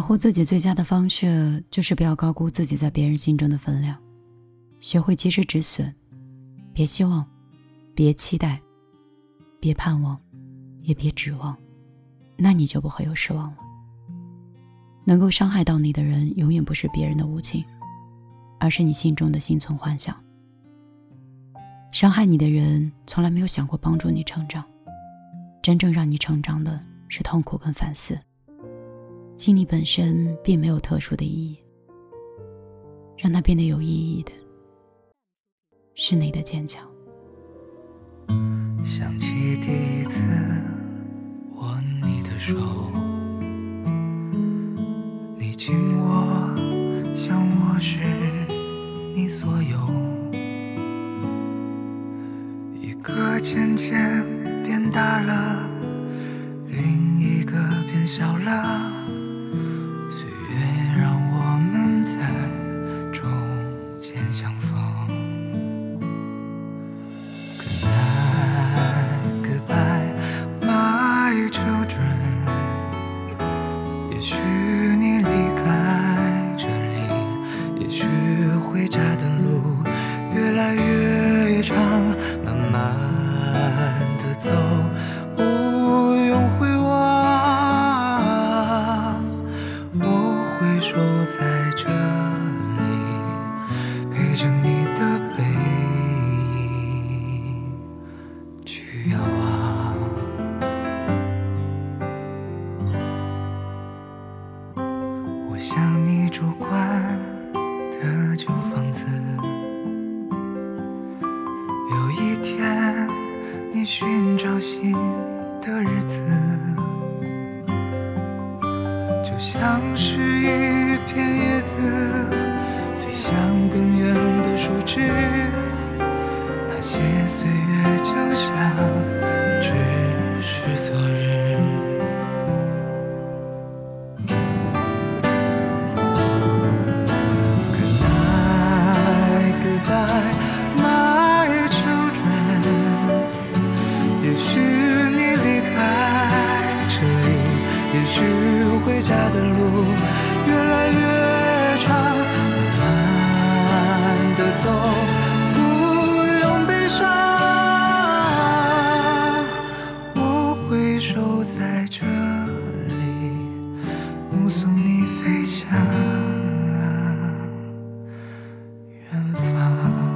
保护自己最佳的方式，就是不要高估自己在别人心中的分量，学会及时止损，别希望，别期待，别盼望，也别指望，那你就不会有失望了。能够伤害到你的人，永远不是别人的无情，而是你心中的心存幻想。伤害你的人，从来没有想过帮助你成长，真正让你成长的是痛苦跟反思。经历本身并没有特殊的意义，让它变得有意义的，是你的坚强。想起第一次握你的手，你紧握像我是你所有，一个渐渐变大了，另一个变小了。住在这里陪着你的背影去遥望我想你住惯的旧房子有一天你寻找新的日子就像是一些岁月就像只是昨日。送你飞向远方